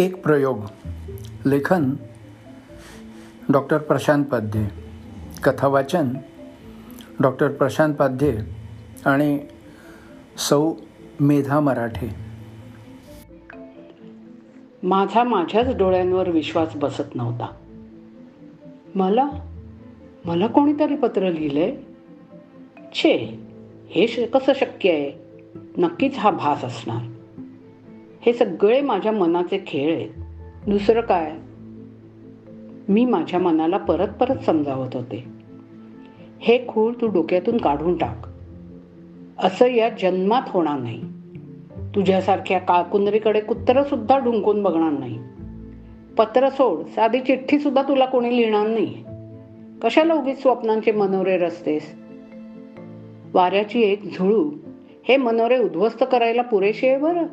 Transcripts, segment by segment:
एक प्रयोग लेखन डॉक्टर प्रशांत पाध्ये कथावाचन डॉक्टर प्रशांत पाध्ये आणि सौ मेधा मराठे. माझा माझ्याच डोळ्यांवर विश्वास बसत नव्हता. मला मला कोणीतरी पत्र लिहिलंय छे हे श कसं शक्य आहे? नक्कीच हा भास असणार. हे सगळे माझ्या मनाचे खेळ आहेत. दुसरं काय? मी माझ्या मनाला परत परत समजावत होते. हे खूळ तू डोक्यातून काढून टाक. असं या जन्मात होणार नाही. तुझ्यासारख्या काळकुंदरीकडे कुत्रंसुद्धा ढुंकून बघणार नाही. पत्र सोड साधी चिठ्ठीसुद्धा तुला कोणी लिहिणार नाही. कशाला उगीच स्वप्नांचे मनोरे रचतेस? वाऱ्याची एक झुळू हे मनोरे उद्ध्वस्त करायला पुरेशी आहे बरं?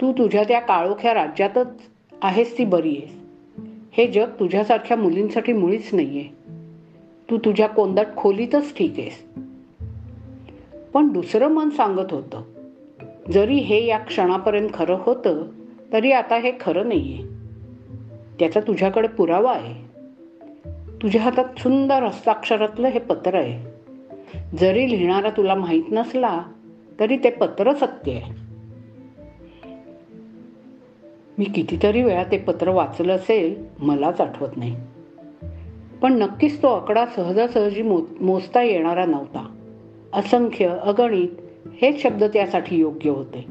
तू तुझ्या त्या काळोख्या राज्यातच आहेस ती बरी आहेस. हे जग तुझ्यासारख्या मुलींसाठी मुळीच नाही आहे तू तुझ्या कोंदट खोलीतच ठीक आहेस. पण दुसरं मन सांगत होतं जरी हे या क्षणापर्यंत खरं होतं तरी आता हे खरं नाही आहे त्याचा तुझ्याकडे पुरावा आहे. तुझ्या हातात सुंदर हस्ताक्षरातलं हे पत्र आहे. जरी लिहिणारा तुला माहीत नसला तरी ते पत्र सत्य आहे. मी कितीतरी वेळा ते पत्र वाचलं असेल मलाच आठवत नाही. पण नक्कीच तो आकडा सहजासहजी मो मोजता येणारा नव्हता. असंख्य अगणित हेच शब्द त्यासाठी योग्य होते.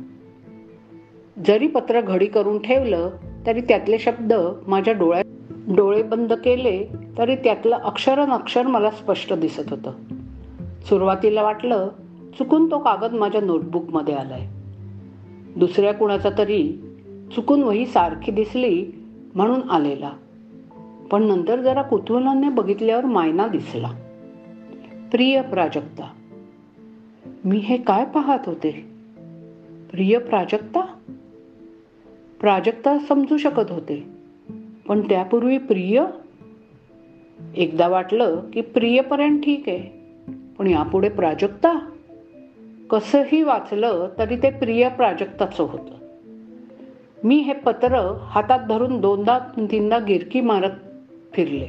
जरी पत्र घडी करून ठेवलं तरी त्यातले शब्द माझ्या डोळ्या डोळे बंद केले तरी त्यातलं अक्षर अक्षर मला स्पष्ट दिसत होतं. सुरुवातीला वाटलं चुकून तो कागद माझ्या नोटबुकमध्ये आलाय. दुसऱ्या कुणाचा तरी चुकून वही सारखी दिसली म्हणून आलेला. पण नंतर जरा कुतूहलाने बघितल्यावर मायना दिसला. प्रिय प्राजक्ता मी हे काय पाहत होते? प्रिय प्राजक्ता प्राजक्ता समजू शकत होते पण त्यापूर्वी प्रिय? एकदा वाटलं की प्रियपर्यंत ठीक आहे पण यापुढे प्राजक्ता? कसंही वाचलं तरी ते प्रिय प्राजक्ताचं होतं. मी हे पत्र हातात धरून दोनदा तीनदा गिरकी मारत फिरले.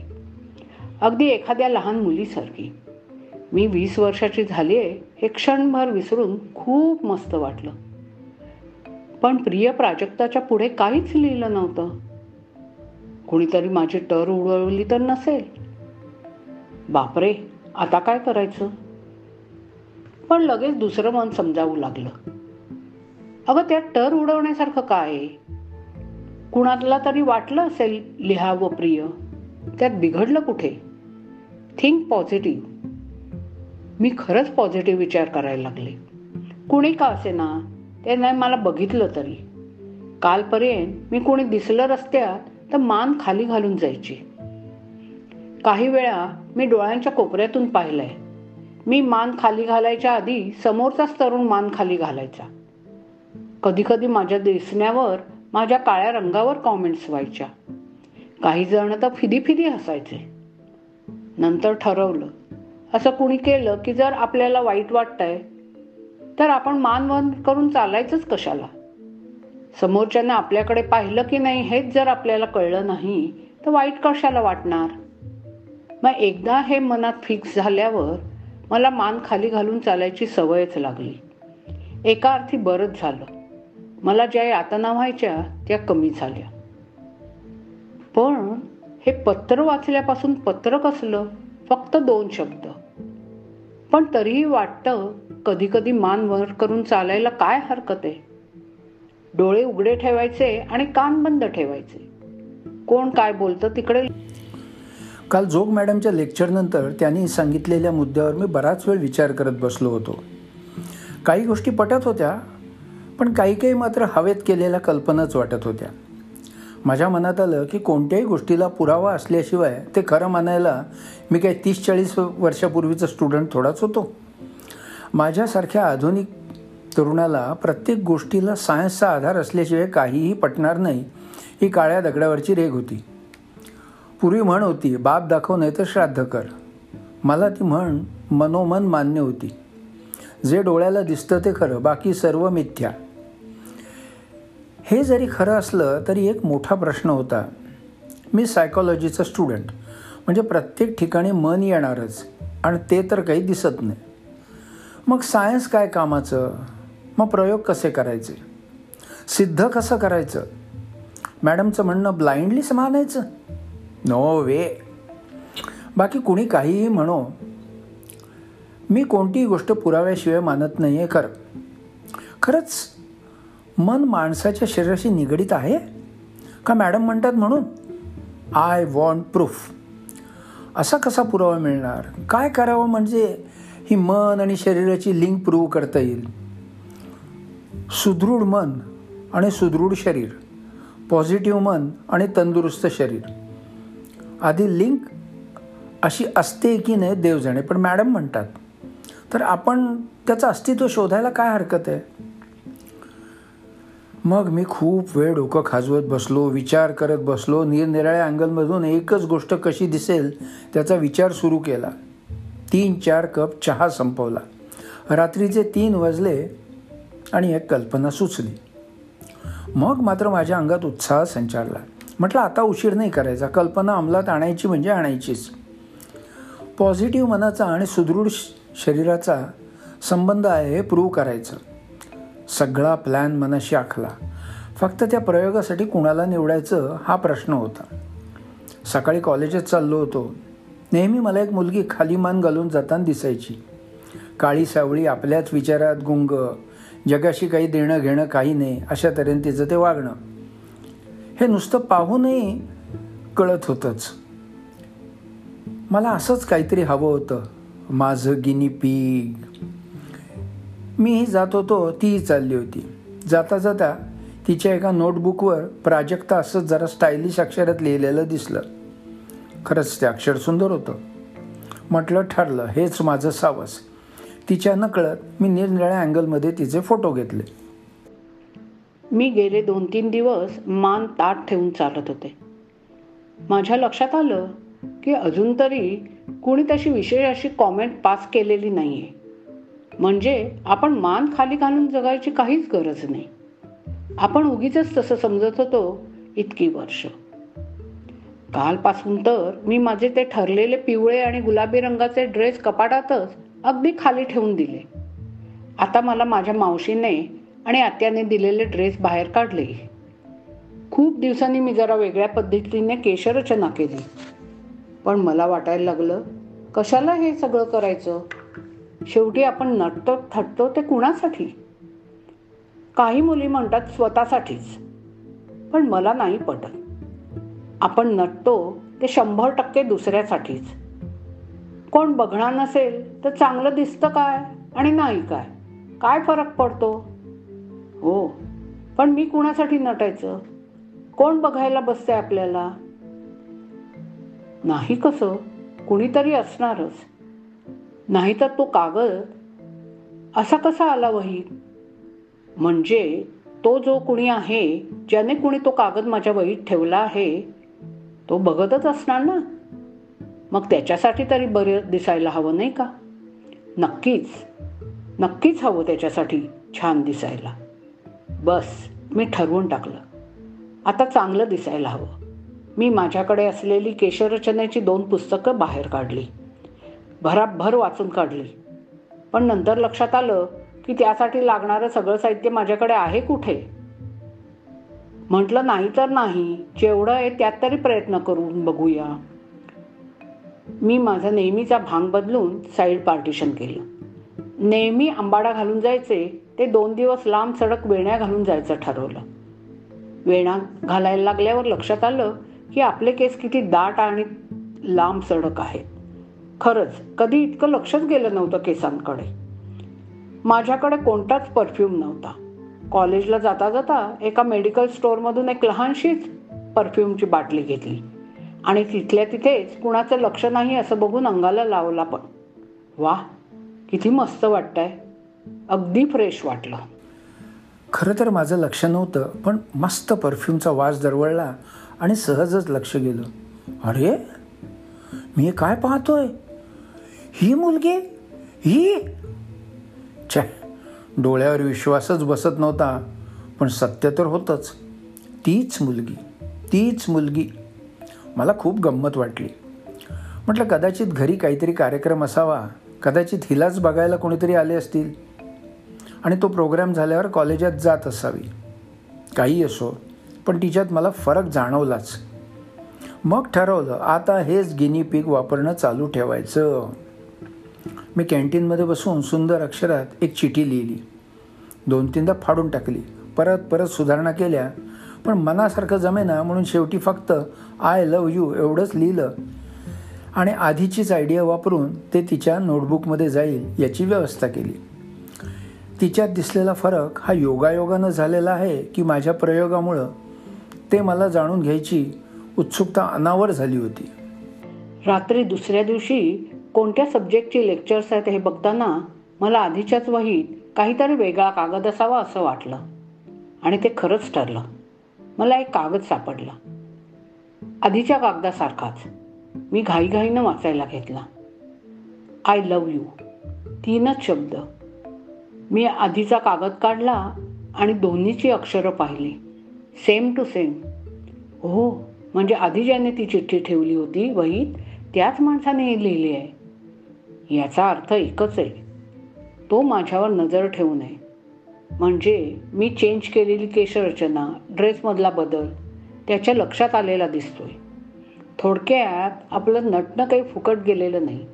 अगदी एखाद्या लहान मुलीसारखी. मी वीस वर्षाची झाली आहे हे क्षणभर विसरून खूप मस्त वाटलं. पण प्रिय प्राजक्ताच्या पुढे काहीच लिहिलं नव्हतं. कुणीतरी माझी टर उडवली तर नसेल. बापरे आता काय करायचं? पण लगेच दुसरं मन समजावू लागलं. अगं त्यात टर उडवण्यासारखं काय? कुणाला तरी वाटलं असेल लिहावं प्रिय. त्यात बिघडलं कुठे? थिंक पॉझिटिव्ह मी खरंच पॉझिटिव्ह विचार करायला लागले. कुणी का असे ना ते नाही मला बघितलं तरी. कालपर्यंत मी कोणी दिसलं रस्त्यात तर मान खाली घालून जायची. काही वेळा मी डोळ्यांच्या कोपऱ्यातून पाहिलंय. मी मान खाली घालायच्या आधी समोरचाच तरुण मान खाली घालायचा. कधीकधी माझ्या दिसण्यावर माझ्या काळ्या रंगावर कॉमेंट्स व्हायच्या. काही जण तर फिदी फिदी हसायचे. नंतर ठरवलं असं कुणी केलं की जर आपल्याला वाईट वाटतंय तर आपण मान करून चालायचंच कशाला? समोरच्यानं आपल्याकडे पाहिलं की नाही हेच जर आपल्याला कळलं नाही तर वाईट कशाला वाटणार? मग एकदा हे मनात फिक्स झाल्यावर मला मान खाली घालून चालायची सवयच लागली. एका अर्थी बरंच झालं. मला ज्या यातना व्हायच्या त्या कमी झाल्या. पण हे पत्र वाचल्यापासून पत्र कसलं? फक्त दोन शब्द. पण तरीही वाटतं कधी कधी मान वर करून चालायला काय हरकत आहे? डोळे उघडे ठेवायचे आणि कान बंद ठेवायचे. कोण काय बोलतं तिकडे? काल जोग मॅडमच्या लेक्चरनंतर त्यांनी सांगितलेल्या मुद्द्यावर मी बराच वेळ विचार करत बसलो होतो. काही गोष्टी पटत होत्या पण काही काही मात्र हवेत केलेल्या कल्पनाच वाटत होत्या. माझ्या मनात आलं की कोणत्याही गोष्टीला पुरावा असल्याशिवाय ते खरं मानायला मी काही तीस चाळीस वर्षापूर्वीचा स्टुडंट थोडाच होतो. माझ्यासारख्या आधुनिक तरुणाला प्रत्येक गोष्टीला सायन्सचा आधार असल्याशिवाय काहीही पटणार नाही ही काळ्या दगडावरची रेग होती. पूर्वी म्हण होती बाप दाखव नाही तर श्राद्ध कर. मला ती म्हण मनोमन मान्य होती. जे डोळ्याला दिसतं ते खरं बाकी सर्व मिथ्या. हे जरी खरं असलं तरी एक मोठा प्रश्न होता. मी सायकॉलॉजीचा स्टुडंट म्हणजे प्रत्येक ठिकाणी मन येणारच. आणि ते तर काही दिसत नाही. मग सायन्स काय कामाचं? मग प्रयोग कसे करायचे? सिद्ध कसं करायचं? मॅडमचं म्हणणं ब्लाइंडलीच मानायचं नो वे बाकी कुणी काहीही म्हणो मी कोणतीही गोष्ट पुराव्याशिवाय मानत नाही आहे खरं. खरंच मन माणसाच्या शरीराशी निगडीत आहे? का मॅडम म्हणतात म्हणून? आय वॉन्ट प्रूफ असा कसा पुरावा मिळणार? काय करावं म्हणजे ही मन आणि शरीराची लिंक प्रूव्ह करता येईल? सुदृढ मन आणि सुदृढ शरीर पॉझिटिव्ह मन आणि तंदुरुस्त शरीर. आधी लिंक अशी असते की नाही देवजणे पण मॅडम म्हणतात. तर आपण त्याचं अस्तित्व शोधायला काय हरकत आहे? मग मी खूप वेळ डोकं खाजवत बसलो विचार करत बसलो. निरनिराळ्या अँगलमधून एकच गोष्ट कशी दिसेल त्याचा विचार सुरू केला. तीन चार कप चहा संपवला. रात्रीचे तीन वाजले आणि एक कल्पना सुचली. मग मात्र माझ्या अंगात उत्साह संचारला. म्हटलं आता उशीर नाही करायचा. कल्पना अंमलात आणायची म्हणजे आणायचीच. पॉझिटिव्ह मनाचा आणि सुदृढ शरीराचा संबंध आहे हे प्रूव्ह करायचं. सगळा प्लॅन मनाशी आखला. फक्त त्या प्रयोगासाठी कुणाला निवडायचं हा प्रश्न होता. सकाळी कॉलेजात चाललो होतो. नेहमी मला एक मुलगी खाली मान घालून जाताना दिसायची. काळी सावळी आपल्याच विचारात गुंग जगाशी काही देणं घेणं काही नाही अशा तऱ्हेने तिचं ते वागणं. हे नुसतं पाहूनही कळत होतंच. मला असंच काहीतरी हवं होतं. माझं गिनी पीग. मीही जात होतो तीही चालली होती. जाता जाता तिच्या एका नोटबुकवर प्राजक्ता असंच जरा स्टायलिश अक्षरात लिहिलेलं दिसलं. खरंच ते अक्षर सुंदर होतं. म्हटलं ठरलं हेच माझं सावस. तिच्या नकळत मी निरनिराळ्या अँगलमध्ये तिचे फोटो घेतले. मी गेले दोन तीन दिवस मान ताट ठेवून चालत होते. माझ्या लक्षात आलं की अजून तरी कुणी तशी विशेष अशी कॉमेंट पास केलेली नाही आहे म्हणजे आपण मान खाली घालून जगायची काहीच गरज नाही. आपण उगीच तसं समजत होतो इतकी वर्ष. कालपासून तर मी माझे ते ठरलेले पिवळे आणि गुलाबी रंगाचे ड्रेस कपाटातच अगदी खाली ठेवून दिले. आता मला माझ्या मावशीने आणि आत्याने दिलेले ड्रेस बाहेर काढले. खूप दिवसांनी मी जरा वेगळ्या पद्धतीने केशरचना केली. पण मला वाटायला लागलं कशाला हे सगळं करायचं? शेवटी आपण नटतो थटतो ते कुणासाठी? काही मुली म्हणतात स्वतःसाठीच पण मला नाही पटत. आपण नटतो ते शंभर टक्के दुसऱ्यासाठीच. कोण बघणार नसेल तर चांगलं दिसतं काय आणि नाही काय? काय फरक पडतो? हो पण मी कुणासाठी नटायचं? कोण बघायला बसते आपल्याला? नाही कसं कुणीतरी असणारच. नाहीतर तो कागद असा कसा आला वहीत म्हणजे तो जो कुणी आहे ज्याने कुणी तो कागद माझ्या वहीत ठेवला आहे तो बघतच असणार ना? मग त्याच्यासाठी तरी बरं दिसायला हवं नाही का? नक्कीच नक्कीच हवं त्याच्यासाठी छान दिसायला. बस मी ठरवून टाकलं. आता चांगलं दिसायला हवं. मी माझ्याकडे असलेली केशरचनेची दोन पुस्तकं बाहेर काढली. भराभर वाचून काढली. पण नंतर लक्षात आलं की त्यासाठी लागणारं सगळं साहित्य माझ्याकडे आहे कुठे? म्हटलं नाही तर नाही. जेवढं आहे त्यात तरी प्रयत्न करून बघूया. मी माझा नेहमीचा भांग बदलून साईड पार्टिशन केलं. नेहमी आंबाडा घालून जायचे ते दोन दिवस लांब सडक वेण्या घालून जायचं ठरवलं. वेणा घालायला लागल्यावर लक्षात आलं की आपले केस किती दाट आणि लांब सडक आहेत. खरंच कधी इतकं लक्षच गेलं नव्हतं केसांकडे. माझ्याकडे कोणताच परफ्यूम नव्हता. कॉलेजला जाता जाता एका मेडिकल स्टोअरमधून एक लहानशीच परफ्यूमची बाटली घेतली. आणि तिथल्या तिथेच कुणाचं लक्ष नाही असं बघून अंगाला लावला पण. वा किती मस्त वाटतंय. अगदी फ्रेश वाटलं. खरं तर माझं लक्ष नव्हतं पण मस्त परफ्यूमचा वास दरवळला आणि सहजच लक्ष गेलं. अरे मी काय पाहतोय? ही मुलगी? ही? छे डोळ्यावर विश्वासच बसत नव्हता पण सत्य तर होतंच. तीच मुलगी तीच मुलगी. मला खूप गंमत वाटली. म्हटलं कदाचित घरी काहीतरी कार्यक्रम असावा कदाचित हिलाच बघायला कोणीतरी आले असतील. आणि तो प्रोग्राम झाल्यावर कॉलेजात जात असावी. काही असो पण तिच्यात मला फरक जाणवलाच. मग ठरवलं आता हेच गिनी पीक वापरणं चालू ठेवायचं. मी कॅन्टीनमध्ये बसून सुंदर अक्षरात एक चिठी लिहिली. दोन तीनदा फाडून टाकली. परत परत सुधारणा केल्या पण मनासारखं जमेना म्हणून शेवटी फक्त आय लव यू एवढंच लिहिलं. आणि आधीचीच आयडिया वापरून ते तिच्या नोटबुकमध्ये जाईल याची व्यवस्था केली. तिच्यात दिसलेला फरक हा योगायोगानं झालेला आहे की माझ्या प्रयोगामुळं ते मला जाणून घ्यायची उत्सुकता अनावर झाली होती. रात्री दुसऱ्या दिवशी कोणत्या सब्जेक्टचे लेक्चर्स आहेत हे बघताना मला आधीच्याच वहीत काहीतरी वेगळा कागद असावा असं वाटलं. आणि ते खरंच ठरलं. मला एक कागद सापडला. आधीच्या कागदासारखाच. मी घाईघाईनं वाचायला घेतला. आय लव यू तीनच शब्द. मी आधीचा कागद काढला आणि दोन्हीची अक्षरं पाहिली. सेम टू सेम हो म्हणजे आधी ज्याने ती चिठ्ठी ठेवली होती वहीत त्याच माणसाने लिहिली आहे. याचा अर्थ एकच आहे. तो माझ्यावर नजर ठेवू नये. म्हणजे मी चेंज केलेली केशरचना ड्रेसमधला बदल त्याच्या लक्षात आलेला दिसतोय. थोडक्यात आपलं नटणं काही फुकट गेलेलं नाही.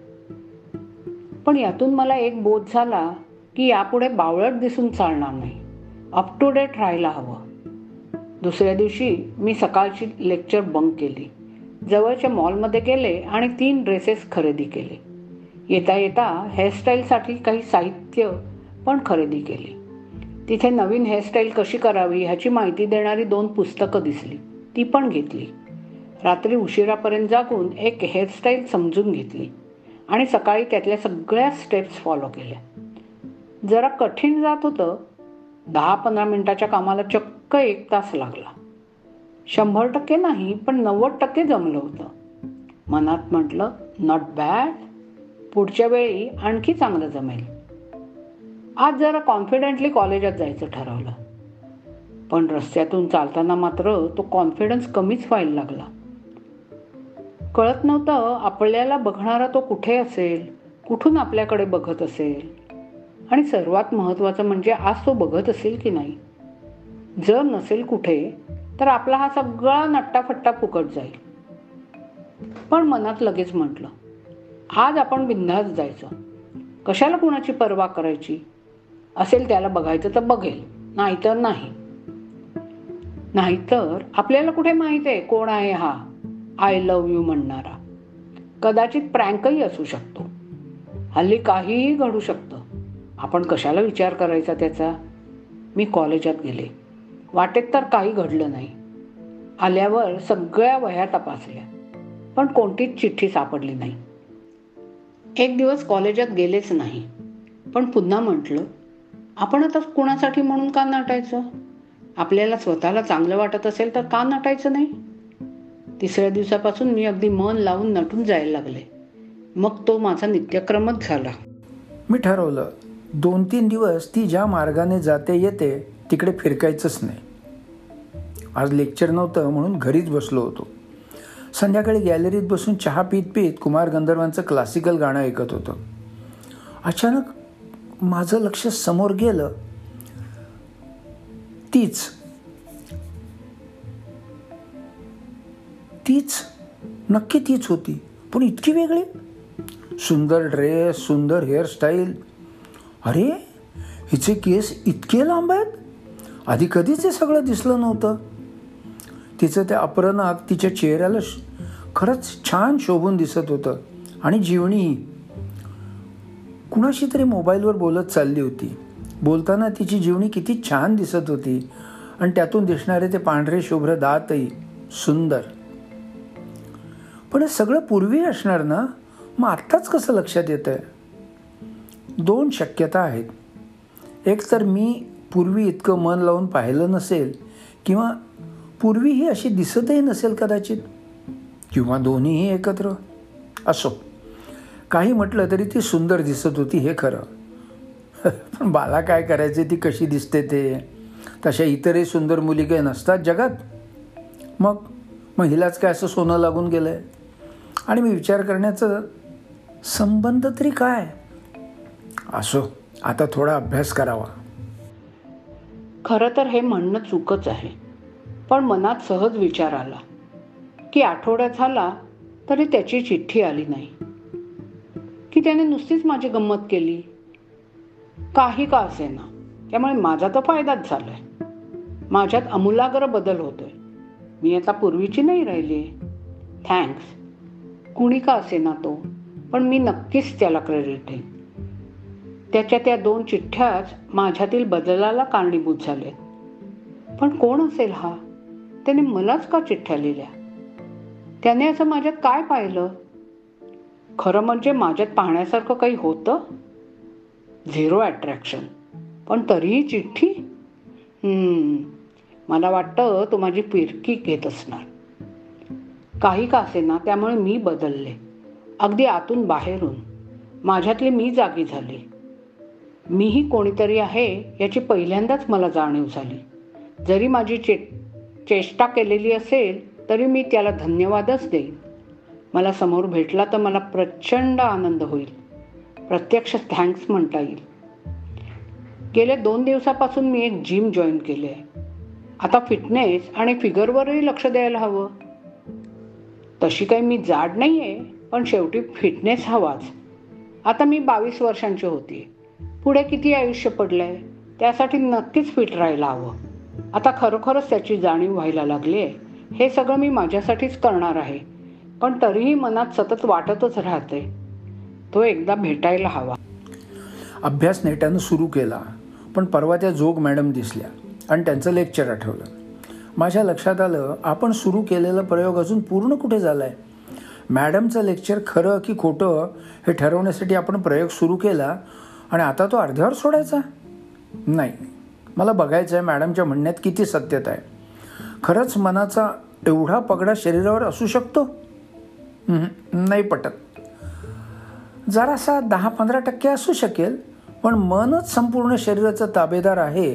पण यातून मला एक बोध झाला की यापुढे बावळट दिसून चालणार नाही. अप टू डेट राहायला हवं. दुसऱ्या दिवशी मी सकाळची लेक्चर बंक केली. जवळच्या मॉलमध्ये गेले आणि तीन ड्रेसेस खरेदी केले. येता येता हेअरस्टाईलसाठी काही साहित्य पण खरेदी केली. तिथे नवीन हेअरस्टाईल कशी करावी ह्याची माहिती देणारी दोन पुस्तकं दिसली. ती पण घेतली. रात्री उशिरापर्यंत जागून एक हेअरस्टाईल समजून घेतली आणि सकाळी त्यातल्या सगळ्या स्टेप्स फॉलो केल्या. जरा कठीण जात होतं. दहा पंधरा मिनटाच्या कामाला चक्क एक तास लागला. शंभर टक्के नाही पण नव्वद टक्के जमलं होतं. मनात म्हटलं नॉट बॅड पुढच्या वेळी आणखी चांगलं जमेल. आज जरा कॉन्फिडेंटली कॉलेजात जायचं ठरवलं. पण रस्त्यातून चालताना मात्र तो कॉन्फिडन्स कमीच व्हायला लागला. कळत नव्हतं आपल्याला बघणारा तो कुठे असेल कुठून आपल्याकडे बघत असेल आणि सर्वात महत्त्वाचं म्हणजे आज तो बघत असेल की नाही. जर नसेल कुठे तर आपला हा सगळा नट्टाफट्टा फुकट जाईल. पण मनात लगेच म्हटलं आज आपण बिंदास जायचं. कशाला कुणाची पर्वा करायची? असेल त्याला बघायचं तर बघेल. नाहीतर नाही. नाहीतर आपल्याला कुठे माहीत आहे कोण आहे हा? आय लव यू म्हणणारा. कदाचित प्रँकही असू शकतो. हल्ली काहीही घडू शकतं. आपण कशाला विचार करायचा त्याचा? मी कॉलेजात गेले. वाटेत तर काही घडलं नाही. आल्यावर सगळ्या वह्या तपासल्या. पण कोणतीच चिठ्ठी सापडली नाही. एक दिवस कॉलेजात गेलेच नाही. पण पुन्हा म्हटलं आपण आता कुणासाठी म्हणून का नाटायचं? आपल्याला स्वतःला चांगलं वाटत असेल तर का नटायचं नाही? तिसऱ्या दिवसापासून मी अगदी मन लावून नटून जायला लागले. मग तो माझा नित्यक्रमच झाला. मी ठरवलं दोन तीन दिवस ती ज्या मार्गाने जाते येते तिकडे फिरकायचंच नाही. आज लेक्चर नव्हतं म्हणून घरीच बसलो होतो. संध्याकाळी गॅलरीत बसून चहा पीत पीत कुमार गंधर्वांचं क्लासिकल गाणं ऐकत होतं. अचानक माझं लक्ष समोर गेलं. तीच. तीच. नक्की तीच होती. पण इतकी वेगळी. सुंदर ड्रेस सुंदर हेअरस्टाईल अरे हिचे केस इतके लांब आहेत. आधी कधीच हे सगळं दिसलं नव्हतं. तिचं ते अपरनाग तिच्या चेहऱ्याला खरंच छान शोभून दिसत होतं. आणि जीवणीही कुणाशी तरी मोबाईलवर बोलत चालली होती. बोलताना तिची जीवणी किती छान दिसत होती. आणि त्यातून दिसणारे ते पांढरे शुभ्र दातही सुंदर. पण हे सगळं पूर्वी असणार ना? मग आत्ताच कसं लक्षात येतं आहे दोन शक्यता आहेत. एक तर मी पूर्वी इतकं मन लावून पाहिलं नसेल किंवा पूर्वी ही अशी दिसतही नसेल कदाचित. किंवा दोन्हीही एकत्र? असो. काही म्हटलं तरी ती सुंदर दिसत होती हे खरं. पण बाला काय करायचे ती कशी दिसते ते? तशा इतरही सुंदर मुली काही नसतात जगात. मग? मग हिलाच काय असं सोनं लागून गेलं आहे आणि मी विचार करण्याचं संबंध तरी काय? असो आता थोडा अभ्यास करावा. खरं तर हे म्हणणं चुकच आहे. पण मनात सहज विचार आला. की आठवड्यात झाला तरी त्याची चिठ्ठी आली नाही. की त्याने नुसतीच माझी गंमत केली. काही का असेना. त्यामुळे माझा तर फायदाच झालाय. माझ्यात अमूलाग्र बदल होतोय. मी आता पूर्वीची नाही राहिली. थँक्स कुणी का असेना तो. पण मी नक्कीच त्याला क्रेडिट देईन. त्याच्या त्या दोन चिठ्ठ्याच माझ्यातील बदलाला कारणीभूत झाले पण कोण असेल हा? त्याने मलाच का चिठ्ठ्या लिहिल्या? त्याने असं माझ्यात काय पाहिलं? खरं म्हणजे माझ्यात पाहण्यासारखं काही होतं? झिरो अट्रॅक्शन पण तरीही चिठ्ठी? मला वाटतं तू माझी फिरकी घेत असणार. काही का असेना त्यामुळे मी बदलले. अगदी आतून बाहेरून. माझ्यातली मी जागी झाली. मीही कोणीतरी आहे याची पहिल्यांदाच मला जाणीव झाली. जरी माझी चे चेष्टा केलेली असेल तरी मी त्याला धन्यवादच देईन. मला समोर भेटला तर मला प्रचंड आनंद होईल. प्रत्यक्ष थँक्स म्हणता येईल. गेल्या दोन दिवसापासून मी एक जिम जॉईन केले आहे. आता फिटनेस आणि फिगरवरही लक्ष द्यायला हवं. तशी काही मी जाड नाही आहे पण शेवटी फिटनेस हवाच. आता मी बावीस वर्षांची होती. पुढे किती आयुष्य पडलं आहे त्यासाठी नक्कीच फिट राहायला हवं. आता खरोखरच त्याची जाणीव व्हायला लागली आहे हे सगळं मी माझ्यासाठीच करणार आहे. पण तरीही मनात सतत वाटतच राहते. तो एकदा भेटायला हवा. अभ्यास नेटानं सुरू केला पण परवा त्या जोग मॅडम दिसल्या आणि त्यांचं लेक्चर आठवलं. माझ्या लक्षात आलं आपण सुरू केलेला प्रयोग अजून पूर्ण कुठे झाला आहे मॅडमचं लेक्चर खरं की खोटं हे ठरवण्यासाठी आपण प्रयोग सुरू केला आणि आता तो अर्ध्यावर सोडायचा? नाही. मला बघायचं आहे मॅडमच्या म्हणण्यात किती सत्यता आहे. खरंच मनाचा एवढा पगडा शरीरावर असू शकतो? नाही पटत. जरासा दहा पंधरा टक्के असू शकेल पण मनच संपूर्ण शरीराचं ताबेदार आहे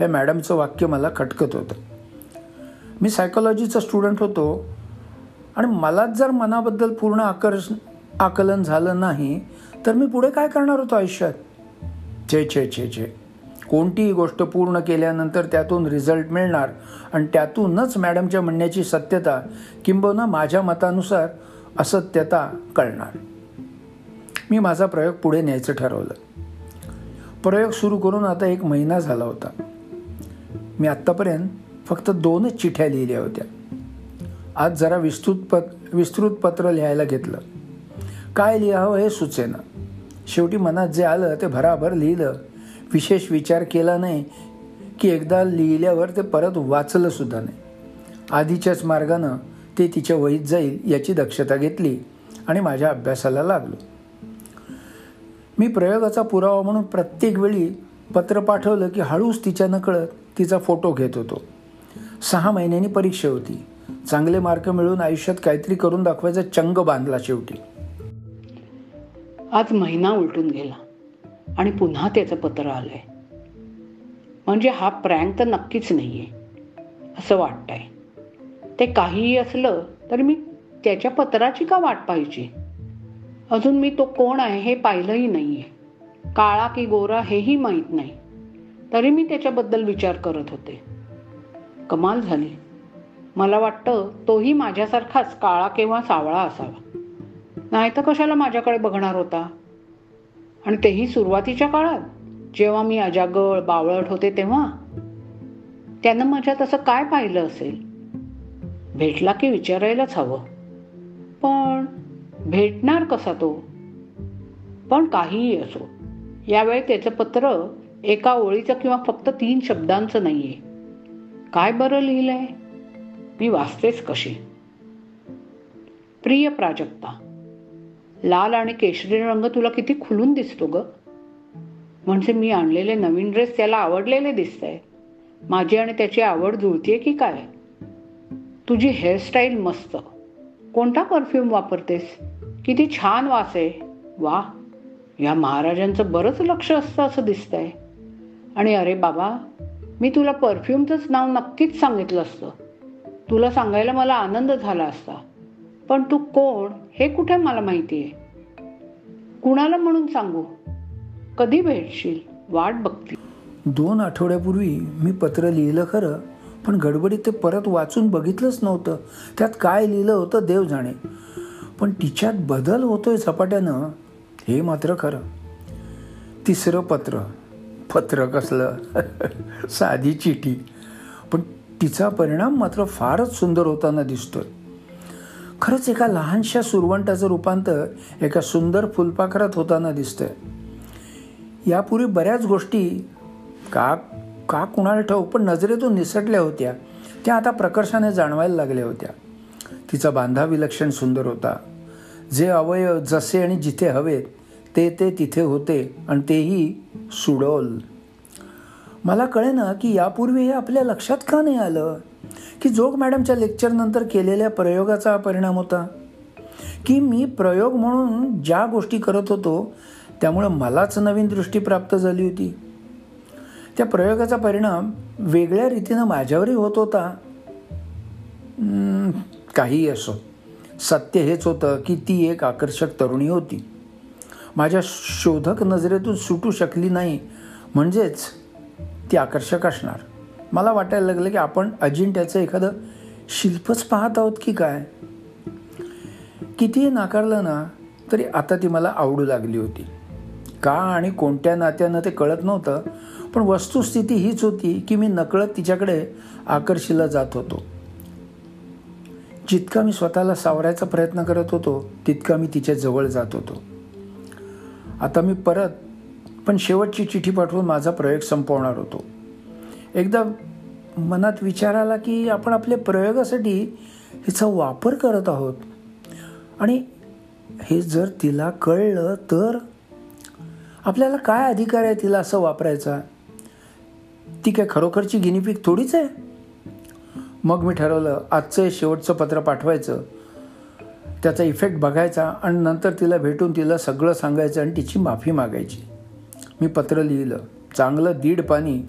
हे मॅडमचं वाक्य मला खटकत होतं. मी सायकोलॉजीचा स्टुडंट होतो आणि मलाच जर मनाबद्दल पूर्ण आकर्ष आकलन झालं नाही तर मी पुढे काय करणार होतो आयुष्यात? छे छे छे छे. कोणतीही गोष्ट पूर्ण केल्यानंतर त्यातून रिझल्ट मिळणार. आणि त्यातूनच मॅडमच्या म्हणण्याची सत्यता किंबहुना माझ्या मतानुसार असत्यता कळणार. मी माझा प्रयोग पुढे न्यायचं ठरवलं. प्रयोग सुरू करून आता एक महिना झाला होता. मी आत्तापर्यंत फक्त दोनच चिठ्या लिहिल्या होत्या. आज जरा विस्तृत पत विस्तृत पत्र लिहायला घेतलं. काय लिहावं हे सुचेना. शेवटी मनात जे आलं ते भराभर लिहिलं. विशेष विचार केला नाही की एकदा लिहिल्यावर ते परत वाचलंसुद्धा नाही. आधीच्याच मार्गानं ते तिच्या वहीत जाईल याची दक्षता घेतली आणि माझ्या अभ्यासाला लागलो. मी प्रयोगाचा पुरावा म्हणून प्रत्येक वेळी पत्र पाठवलं की हळूच तिच्या नकळत तिचा फोटो घेत होतो. सहा महिन्यांनी परीक्षा होती. चांगले मार्क मिळून आयुष्यात काहीतरी करून दाखवायचा चंग बांधला शेवटी. आज महिना उलटून गेला. आणि पुन्हा त्याचं पत्र आलं आहे म्हणजे हा प्रँक तर नक्कीच नाही आहे असं वाटतंय. ते काहीही असलं तरी मी त्याच्या पत्राची का वाट पाहिजे? अजून मी तो कोण आहे हे पाहिलंही नाही आहे काळा की गोरा हेही माहीत नाही. तरी मी त्याच्याबद्दल विचार करत होते. कमाल झाली. मला वाटतं तोही माझ्यासारखाच काळा किंवा सावळा असावा. नाही तर कशाला माझ्याकडे बघणार होता? आणि तेही सुरुवातीच्या काळात. जेव्हा मी अजागळ बावळट होते तेव्हा. त्यानं माझ्यात असं काय पाहिलं असेल? भेटला की विचारायलाच हवं. पण भेटणार कसा तो? पण काहीही असो यावेळी त्याचं पत्र एका ओळीचं किंवा फक्त तीन शब्दांचं नाही आहे काय बरं लिहिलंय? मी वाचतेच कशी. प्रिय प्राजक्ता लाल आणि केशरी रंग तुला किती खुलून दिसतो ग. म्हणजे मी आणलेले नवीन ड्रेस त्याला आवडलेले दिसत आहे माझी आणि त्याची आवड जुळतीये की काय? तुझी हेअरस्टाईल मस्त. कोणता परफ्यूम वापरतेस? किती छान वास आहे. वा या महाराजांचं बरंच लक्ष असतं असं दिसतंय. आणि अरे बाबा मी तुला परफ्यूमचंच नाव नक्कीच सांगितलं असतं. तुला सांगायला मला आनंद झाला असता. पण तू कोण हे कुठे मला माहिती आहे कुणाला म्हणून सांगू? कधी भेटशील? वाट बघते. दोन आठवड्यापूर्वी मी पत्र लिहिलं खरं पण गडबडीत ते परत वाचून बघितलंच नव्हतं. त्यात काय लिहिलं होतं देव जाणे. पण तिच्यात बदल होतोय झपाट्यानं हे मात्र खरं. तिसरं पत्र. पत्र कसलं? साधी चिठी पण तिचा परिणाम मात्र फारच सुंदर होताना दिसतोय. खरंच एका लहानशा सुरवंटाचं रूपांतर एका सुंदर फुलपाखरात होताना दिसतंय. यापूर्वी बऱ्याच गोष्टी का का कुणाला ठाऊ पण नजरेतून निसटल्या होत्या. त्या आता प्रकर्षाने जाणवायला लागल्या होत्या. तिचा बांधा विलक्षण सुंदर होता. जे अवयव जसे आणि जिथे हवेत ते ते तिथे होते आणि तेही सुडोल. मला कळेना की यापूर्वी हे आपल्या लक्षात का नाही आलं? की जोग मॅडमच्या लेक्चरनंतर केलेल्या प्रयोगाचा परिणाम होता. की मी प्रयोग म्हणून ज्या गोष्टी करत होतो त्यामुळं मलाच नवीन दृष्टी प्राप्त झाली होती. त्या प्रयोगाचा परिणाम वेगळ्या रीतीनं माझ्यावरही होत होता. काहीही असो. सत्य हेच होतं की ती एक आकर्षक तरुणी होती. माझ्या शोधक नजरेतून सुटू शकली नाही. म्हणजेच ती आकर्षक असणार. मला वाटायला लागलं की आपण अजिंठ्याचं एखादं शिल्पच पाहत आहोत की काय? कितीही नाकारलं ना तरी आता ती मला आवडू लागली होती. का आणि कोणत्या नात्यानं ते कळत नव्हतं पण वस्तुस्थिती हीच होती की मी नकळत तिच्याकडे आकर्षिला जात होतो. जितका मी स्वतःला सावरायचा प्रयत्न करत होतो तितका मी तिच्या जवळ जात होतो. आता मी परत पण शेवटची चिठी पाठवून माझा प्रयोग संपवणार होतो. एकदा मनात विचार आला की आपण आपल्या प्रयोगासाठी हिचा वापर करत आहोत. आणि हे जर तिला कळलं तर आपल्याला काय अधिकार आहे तिला असं वापरायचा? ती काय खरोखरची गिनीपीक थोडीच आहे? मग मी ठरवलं आजचं हे शेवटचं पत्र पाठवायचं. त्याचा इफेक्ट बघायचा आणि नंतर तिला भेटून तिला सगळं सांगायचं आणि तिची माफी मागायची. मी पत्र लिहिलं. चांगलं दीड पाणी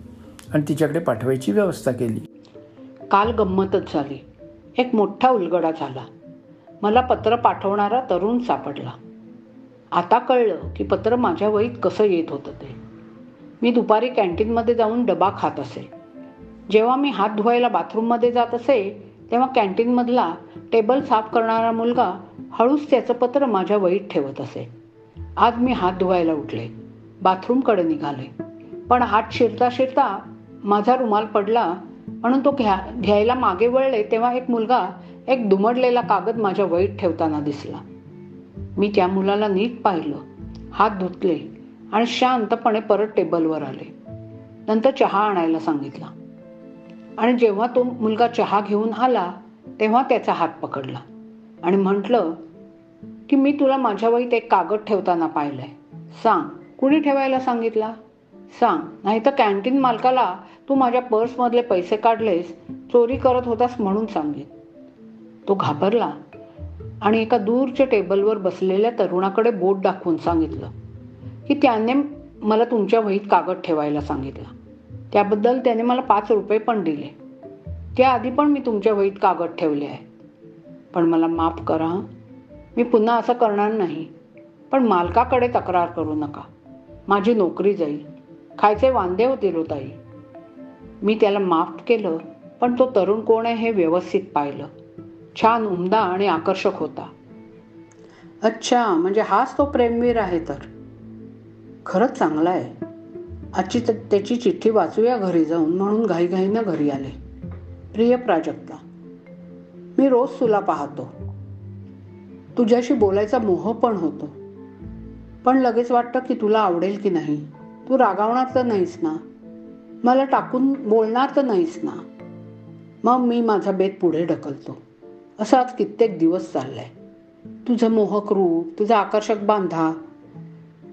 आणि तिच्याकडे पाठवायची व्यवस्था केली. काल गंमतच झाली. एक मोठा उलगडा झाला. मला पत्र पाठवणारा तरुण सापडला. आता कळलं की पत्र माझ्या वहीत कसं येत होतं ते. मी दुपारी कॅन्टीनमध्ये जाऊन डबा खात असे. जेव्हा मी हात धुवायला बाथरूममध्ये जात असे तेव्हा कॅन्टीनमधला टेबल साफ करणारा मुलगा हळूच त्याचं पत्र माझ्या वहीत ठेवत असे. आज मी हात धुवायला उठले. बाथरूमकडे निघाले. पण हात शिरता शिरता माझा रुमाल पडला म्हणून तो घ्या घ्यायला मागे वळले तेव्हा एक मुलगा एक दुमडलेला कागद माझ्या वहीत ठेवताना दिसला. मी त्या मुलाला नीट पाहिलं हात धुतले आणि शांतपणे परत टेबलवर आले. नंतर चहा आणायला सांगितला. आणि जेव्हा तो मुलगा चहा घेऊन आला तेव्हा त्याचा हात पकडला आणि म्हटलं की मी तुला माझ्या वहीत एक कागद ठेवताना पाहिलंय. सांग कुणी ठेवायला सांगितला? सांग नाही तर कॅन्टीन मालकाला तू माझ्या पर्समधले पैसे काढलेस चोरी करत होतास म्हणून सांगेन. तो घाबरला आणि एका दूरच्या टेबलवर बसलेल्या तरुणाकडे बोट दाखवून सांगितलं की त्याने मला तुमच्या वहीत कागद ठेवायला सांगितलं. त्याबद्दल त्याने मला पाच रुपये पण दिले. त्याआधी पण मी तुमच्या वहीत कागद ठेवले आहे पण मला माफ करा मी पुन्हा असं करणार नाही. पण मालकाकडे तक्रार करू नका. माझी नोकरी जाईल. खायचे वांदे होतील हो ताई मी त्याला माफ केलं पण तो तरुण कोण आहे हे व्यवस्थित पाहिलं. छान उमदा आणि आकर्षक होता. अच्छा म्हणजे हाच तो प्रेमवीर आहे तर. खरंच चांगला आहे. आजची त्याची चिठ्ठी वाचूया घरी जाऊन म्हणून घाईघाईनं घरी आले. प्रिय प्राजक्ता मी रोज तुला पाहतो. तुझ्याशी बोलायचा मोह पण होतो. पण लगेच वाटतं की तुला आवडेल की नाही. तू रागावणार तर नाहीस ना. मला टाकून बोलणार तर नाहीस ना. मग मी माझा बेत पुढे ढकलतो. असं आज कित्येक दिवस चाललाय. तुझं मोहक रूप तुझा आकर्षक बांधा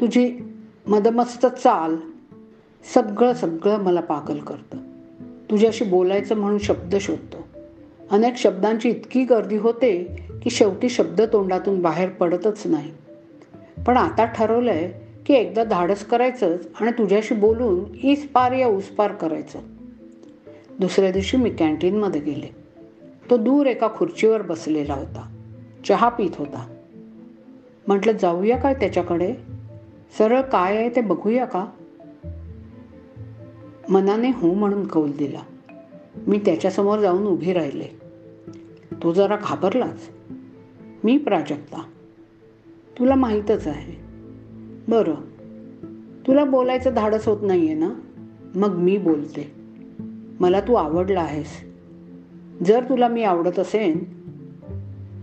तुझी मदमस्त चाल सगळं सगळं मला पागल करतं. तुझ्याशी बोलायचं म्हणून शब्द शोधतो. अनेक शब्दांची इतकी गर्दी होते की शेवटी शब्द तोंडातून बाहेर पडतच नाही. पण आता ठरवलं आहे की एकदा धाडस करायचंच आणि तुझ्याशी बोलून ईस पार या उस पार करायचं. दुसऱ्या दिवशी मी कॅन्टीनमध्ये गेले. तो दूर एका खुर्चीवर बसलेला होता. चहा पित होता. म्हटलं जाऊया काय त्याच्याकडे? सरळ काय आहे ते बघूया का? मनाने हो म्हणून कौल दिला. मी त्याच्यासमोर जाऊन उभी राहिले. तो जरा घाबरलाच. मी प्राजक्ता. तुला माहीतच आहे. बरं. तुला बोलायचं धाडस होत नाही आहे ना? मग मी बोलते. मला तू आवडला आहेस. जर तुला मी आवडत असेन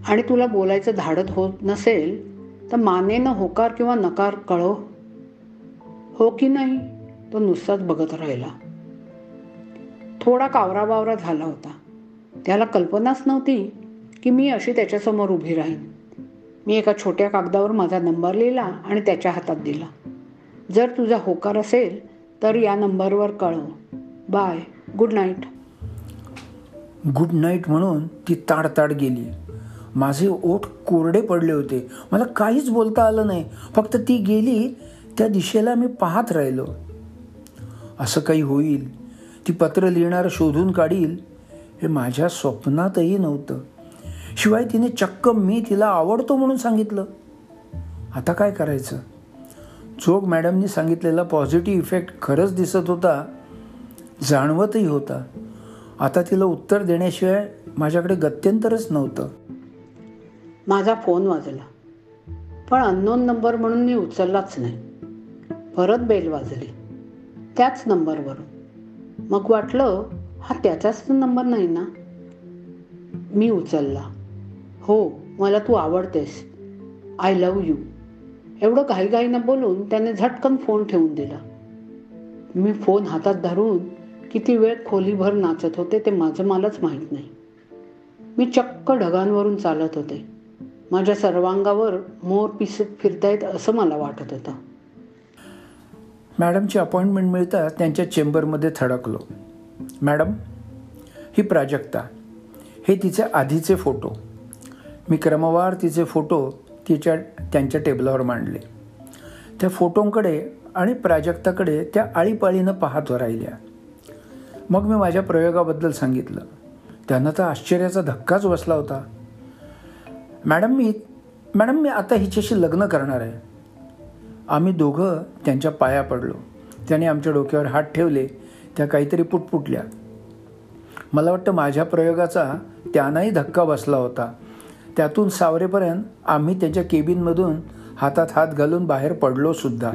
आणि तुला बोलायचं धाडत होत नसेल तर मानेनं होकार किंवा नकार कळव हो की नाही? तो नुसताच बघत राहिला. थोडा कावरा बावरा झाला होता. त्याला कल्पनाच नव्हती की मी अशी त्याच्यासमोर उभी राहीन. मी एका छोट्या कागदावर माझा नंबर लिहिला आणि त्याच्या हातात दिला. जर तुझा होकार असेल तर या नंबरवर कळव. Bye. Good night. Good night म्हणून ती ताडताड गेली. माझे ओठ कोरडे पडले होते. मला काहीच बोलता आलं नाही. फक्त ती गेली त्या दिशेला मी पाहत राहिलो. असं काही होईल. ती पत्र लिहिणारं शोधून काढील हे माझ्या स्वप्नातही नव्हतं. शिवाय तिने चक्क मी तिला आवडतो म्हणून सांगितलं. आता काय करायचं? जोग मॅडमनी सांगितलेला पॉझिटिव्ह इफेक्ट खरंच दिसत होता जाणवतही होता. आता तिला उत्तर देण्याशिवाय माझ्याकडे गत्यंतरच नव्हतं. माझा फोन वाजला. पण अननोन नंबर म्हणून मी उचललाच नाही. परत बेल वाजली. त्याच नंबरवरून मग वाटलं हा त्याचाच नंबर नाही ना? मी उचलला. हो मला तू आवडतेस. आय लव्ह यू एवढं घाईघाईनं बोलून त्याने झटकन फोन ठेवून दिला. मी फोन हातात धरून किती वेळ खोलीभर नाचत होते ते माझं मलाच माहीत नाही. मी चक्क ढगांवरून चालत होते. माझ्या सर्वांगावर मोर पिसत फिरतायत असं मला वाटत होतं. मॅडमची अपॉइंटमेंट मिळता त्यांच्या चेंबरमध्ये थडकलो. मॅडम ही प्राजक्ता. हे तिचे आधीचे फोटो. मी क्रमवार तिचे फोटो तिच्या त्यांच्या टेबलावर मांडले. त्या फोटोंकडे आणि प्राजक्ताकडे त्या आळीपाळीनं पाहत राहिल्या. मग मी माझ्या प्रयोगाबद्दल सांगितलं. त्यांना तर आश्चर्याचा धक्काच बसला होता. मॅडम मी मॅडम मी आता हिच्याशी लग्न करणार आहे. आम्ही दोघं त्यांच्या पाया पडलो. त्याने आमच्या डोक्यावर हात ठेवले. त्या काहीतरी पुटपुटल्या. मला वाटतं माझ्या प्रयोगाचा त्यांनाही धक्का बसला होता. त्यातून सावरेपर्यंत आम्ही त्याच्या केबिनमधून हातात हात घालून बाहेर पडलो सुद्धा.